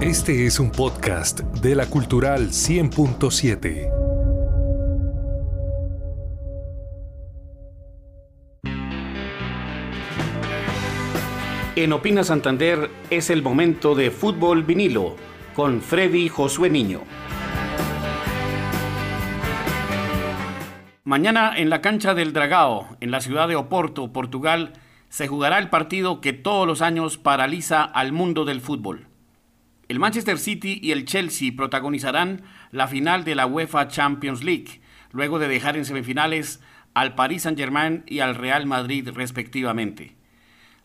Este es un podcast de la Cultural 100.7. En Opina Santander es el momento de fútbol vinilo con Freddy Josué Niño. Mañana en la cancha del Dragao, en la ciudad de Oporto, Portugal, se jugará el partido que todos los años paraliza al mundo del fútbol. El Manchester City y el Chelsea protagonizarán la final de la UEFA Champions League, luego de dejar en semifinales al Paris Saint-Germain y al Real Madrid respectivamente.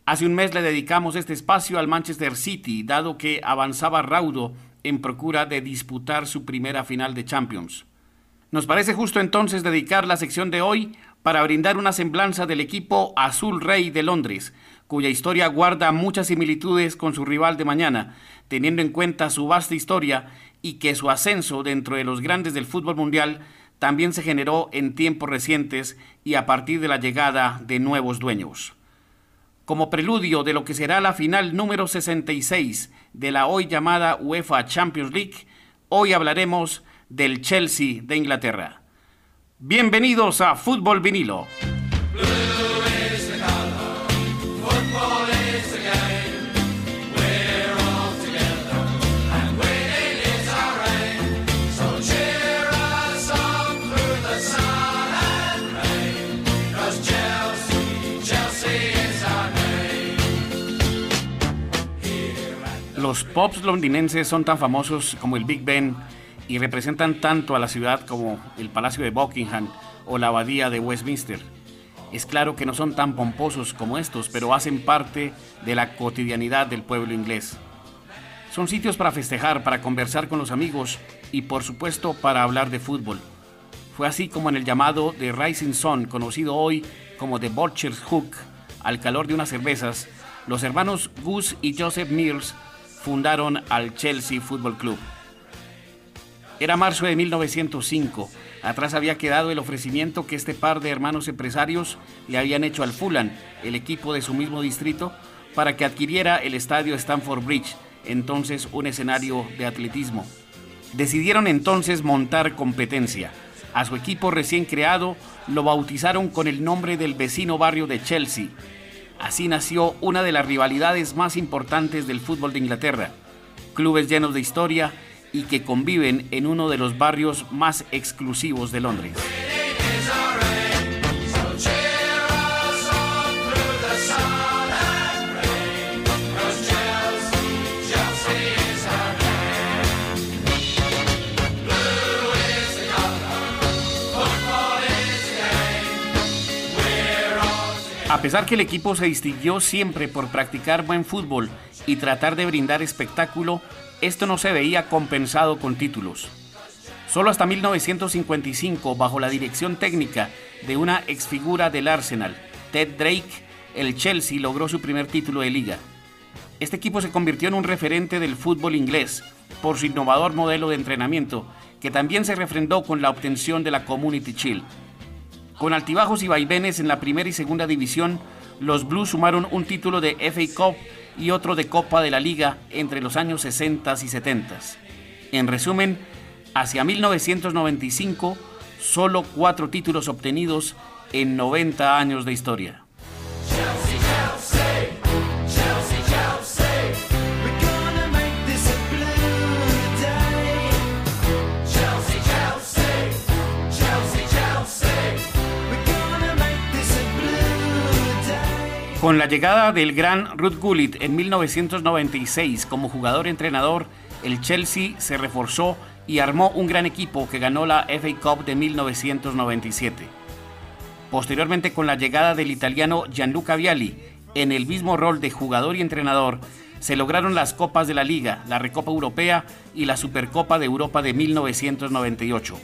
Hace un mes le dedicamos este espacio al Manchester City, dado que avanzaba raudo en procura de disputar su primera final de Champions. Nos parece justo entonces dedicar la sección de hoy para brindar una semblanza del equipo Azul Rey de Londres, cuya historia guarda muchas similitudes con su rival de mañana, teniendo en cuenta su vasta historia y que su ascenso dentro de los grandes del fútbol mundial también se generó en tiempos recientes y a partir de la llegada de nuevos dueños. Como preludio de lo que será la final número 66 de la hoy llamada UEFA Champions League, hoy hablaremos del Chelsea de Inglaterra. Bienvenidos a Fútbol Vinilo. Los pops londinenses son tan famosos como el Big Ben y representan tanto a la ciudad como el Palacio de Buckingham o la Abadía de Westminster. Es claro que no son tan pomposos como estos, pero hacen parte de la cotidianidad del pueblo inglés. Son sitios para festejar, para conversar con los amigos y por supuesto para hablar de fútbol. Fue así como en el llamado The Rising Sun, conocido hoy como The Butcher's Hook, al calor de unas cervezas, los hermanos Gus y Joseph Mills fundaron al Chelsea Football Club. Era marzo de 1905. Atrás había quedado el ofrecimiento que este par de hermanos empresarios le habían hecho al Fulham, el equipo de su mismo distrito, para que adquiriera el estadio Stamford Bridge, entonces un escenario de atletismo. Decidieron entonces montar competencia. A su equipo recién creado lo bautizaron con el nombre del vecino barrio de Chelsea, Así nació una de las rivalidades más importantes del fútbol de Inglaterra. Clubes llenos de historia y que conviven en uno de los barrios más exclusivos de Londres. A pesar que el equipo se distinguió siempre por practicar buen fútbol y tratar de brindar espectáculo, esto no se veía compensado con títulos. Solo hasta 1955, bajo la dirección técnica de una exfigura del Arsenal, Ted Drake, el Chelsea logró su primer título de liga. Este equipo se convirtió en un referente del fútbol inglés por su innovador modelo de entrenamiento, que también se refrendó con la obtención de la Community Shield. Con altibajos y vaivenes en la primera y segunda división, los Blues sumaron un título de FA Cup y otro de Copa de la Liga entre los años 60 y 70. En resumen, hacia 1995, solo cuatro títulos obtenidos en 90 años de historia. Con la llegada del gran Ruth Gullit en 1996 como jugador-entrenador, el Chelsea se reforzó y armó un gran equipo que ganó la FA Cup de 1997. Posteriormente, con la llegada del italiano Gianluca Vialli en el mismo rol de jugador y entrenador, se lograron las Copas de la Liga, la Recopa Europea y la Supercopa de Europa de 1998.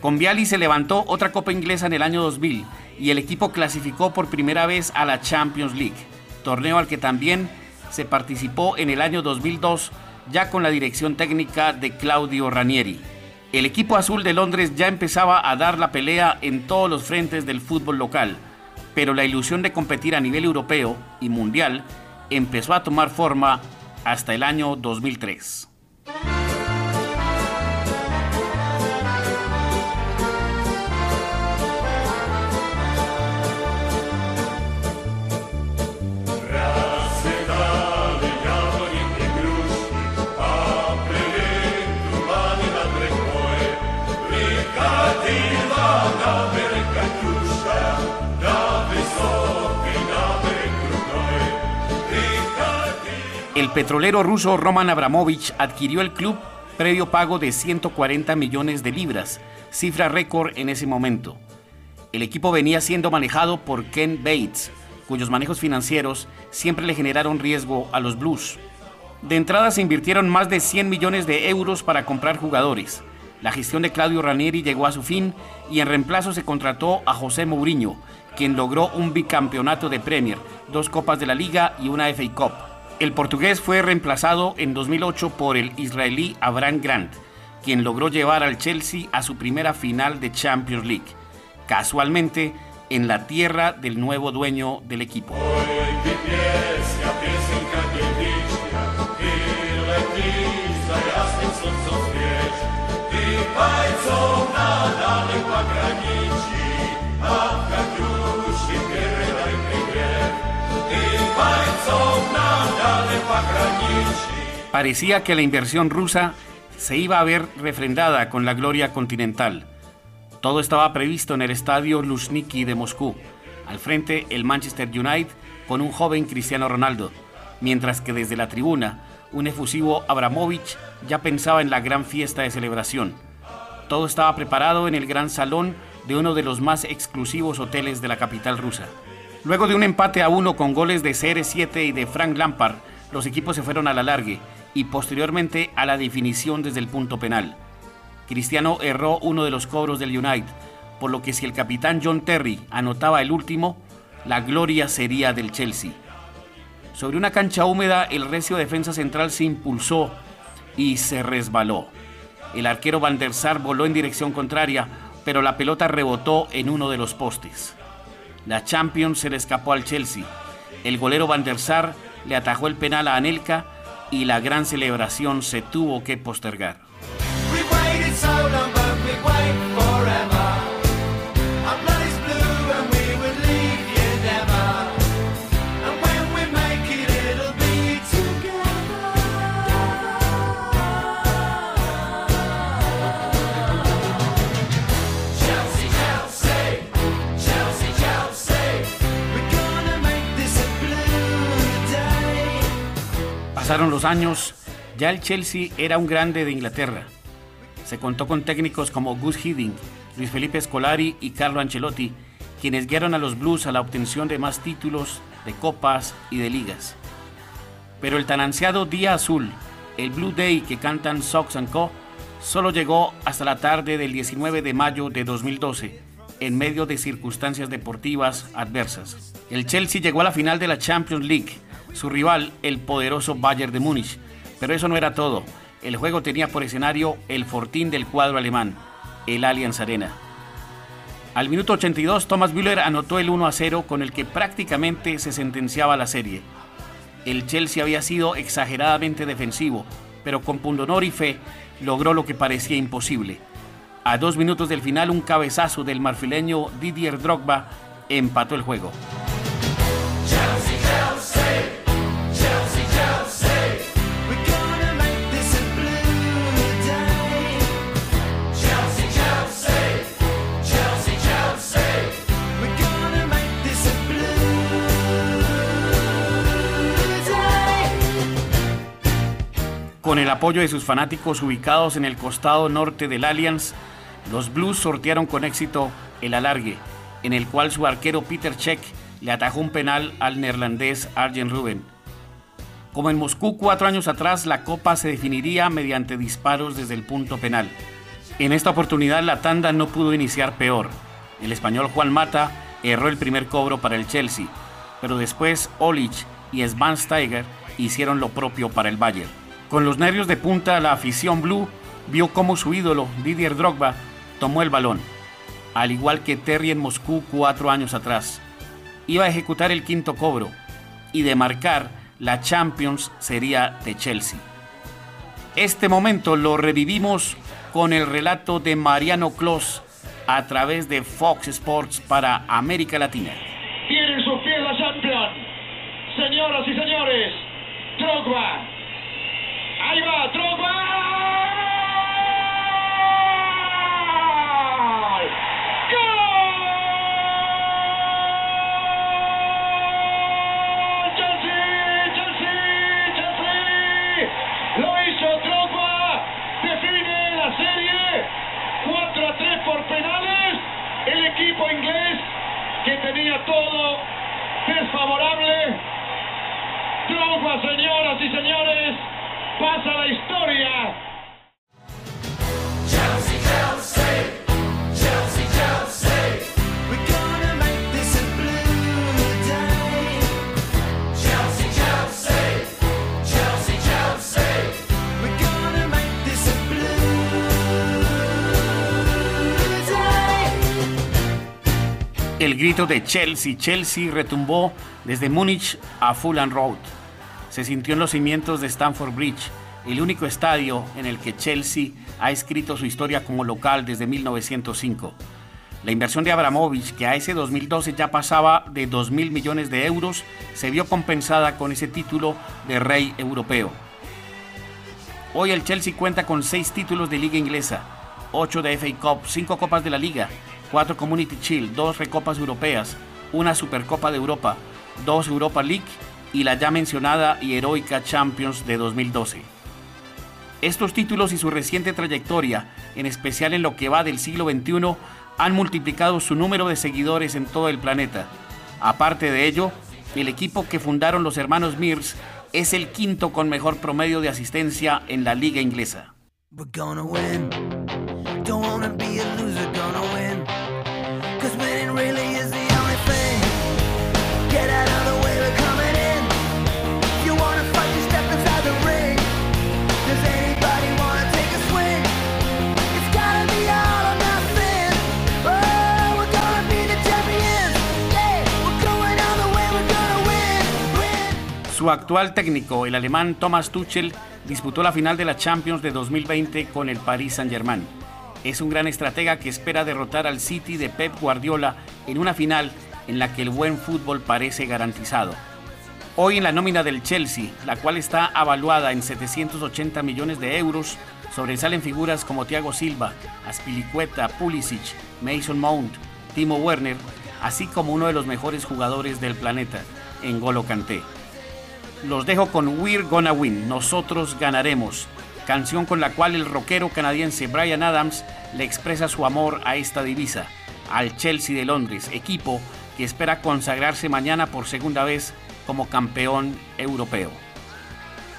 Con Viali se levantó otra Copa Inglesa en el año 2000 y el equipo clasificó por primera vez a la Champions League, torneo al que también se participó en el año 2002 ya con la dirección técnica de Claudio Ranieri. El equipo azul de Londres ya empezaba a dar la pelea en todos los frentes del fútbol local, pero la ilusión de competir a nivel europeo y mundial empezó a tomar forma hasta el año 2003. El petrolero ruso Roman Abramovich adquirió el club previo pago de 140 millones de libras, cifra récord en ese momento. El equipo venía siendo manejado por Ken Bates, cuyos manejos financieros siempre le generaron riesgo a los Blues. De entrada se invirtieron más de 100 millones de euros para comprar jugadores. La gestión de Claudio Ranieri llegó a su fin y en reemplazo se contrató a José Mourinho, quien logró un bicampeonato de Premier, dos Copas de la Liga y una FA Cup. El portugués fue reemplazado en 2008 por el israelí Abraham Grant, quien logró llevar al Chelsea a su primera final de Champions League, casualmente en la tierra del nuevo dueño del equipo. Parecía que la inversión rusa se iba a ver refrendada con la gloria continental. Todo estaba previsto en el estadio Luzhniki de Moscú. Al frente el Manchester United con un joven Cristiano Ronaldo, mientras que desde la tribuna un efusivo Abramovich ya pensaba en la gran fiesta de celebración. Todo estaba preparado en el gran salón de uno de los más exclusivos hoteles de la capital rusa. Luego de un empate a uno con goles de CR7 y de Frank Lampard, los equipos se fueron a la largue y posteriormente a la definición desde el punto penal. Cristiano erró uno de los cobros del United, por lo que si el capitán John Terry anotaba el último, la gloria sería del Chelsea. Sobre una cancha húmeda, el recio defensa central se impulsó y se resbaló. El arquero Van der Sar voló en dirección contraria, pero la pelota rebotó en uno de los postes. La Champions se le escapó al Chelsea. El golero Van der Sar le atajó el penal a Anelka y la gran celebración se tuvo que postergar. Pasaron los años, ya el Chelsea era un grande de Inglaterra. Se contó con técnicos como Gus Hiddink, Luis Felipe Scolari y Carlo Ancelotti, quienes guiaron a los Blues a la obtención de más títulos, de copas y de ligas. Pero el tan ansiado Día Azul, el Blue Day que cantan Sox Co., solo llegó hasta la tarde del 19 de mayo de 2012, en medio de circunstancias deportivas adversas. El Chelsea llegó a la final de la Champions League, su rival, el poderoso Bayern de Múnich. Pero eso no era todo. El juego tenía por escenario el fortín del cuadro alemán, el Allianz Arena. Al minuto 82, Thomas Müller anotó el 1 a 0 con el que prácticamente se sentenciaba la serie. El Chelsea había sido exageradamente defensivo, pero con pundonor y fe logró lo que parecía imposible. A dos minutos del final, un cabezazo del marfileño Didier Drogba empató el juego. Con el apoyo de sus fanáticos ubicados en el costado norte del Allianz, los Blues sortearon con éxito el alargue, en el cual su arquero Peter Check le atajó un penal al neerlandés Arjen Ruben. Como en Moscú cuatro años atrás, la copa se definiría mediante disparos desde el punto penal. En esta oportunidad la tanda no pudo iniciar peor. El español Juan Mata erró el primer cobro para el Chelsea, pero después Olich y Svan Steiger hicieron lo propio para el Bayern. Con los nervios de punta, la afición blue vio cómo su ídolo, Didier Drogba, tomó el balón, al igual que Terry en Moscú cuatro años atrás. Iba a ejecutar el quinto cobro y de marcar la Champions sería de Chelsea. Este momento lo revivimos con el relato de Mariano Clos a través de Fox Sports para América Latina. Tiene su pie la Champions. Señoras y señores, Drogba. Ahí va, Drogba. El grito de Chelsea, Chelsea retumbó desde Múnich a Fulham Road. Se sintió en los cimientos de Stamford Bridge, el único estadio en el que Chelsea ha escrito su historia como local desde 1905. La inversión de Abramovich, que a ese 2012 ya pasaba de 2 mil millones de euros, se vio compensada con ese título de rey europeo. Hoy el Chelsea cuenta con seis títulos de liga inglesa, 8 de FA Cup, 5 copas de la liga, 4 Community Shield, 2 Recopas Europeas, una Supercopa de Europa, 2 Europa League y la ya mencionada y heroica Champions de 2012. Estos títulos y su reciente trayectoria, en especial en lo que va del siglo XXI, han multiplicado su número de seguidores en todo el planeta. Aparte de ello, el equipo que fundaron los hermanos Mears es el quinto con mejor promedio de asistencia en la liga inglesa. Su actual técnico, el alemán Thomas Tuchel, disputó la final de la Champions de 2020 con el Paris Saint-Germain. Es un gran estratega que espera derrotar al City de Pep Guardiola en una final en la que el buen fútbol parece garantizado. Hoy en la nómina del Chelsea, la cual está avaluada en 780 millones de euros, sobresalen figuras como Thiago Silva, Aspilicueta, Pulisic, Mason Mount, Timo Werner, así como uno de los mejores jugadores del planeta, N'Golo Kanté. Los dejo con We're Gonna Win, Nosotros Ganaremos, canción con la cual el rockero canadiense Brian Adams le expresa su amor a esta divisa, al Chelsea de Londres, equipo que espera consagrarse mañana por segunda vez como campeón europeo.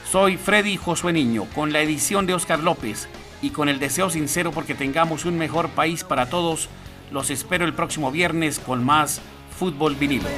Soy Freddy Josué Niño, con la edición de Oscar López y con el deseo sincero porque tengamos un mejor país para todos, los espero el próximo viernes con más fútbol vinilo.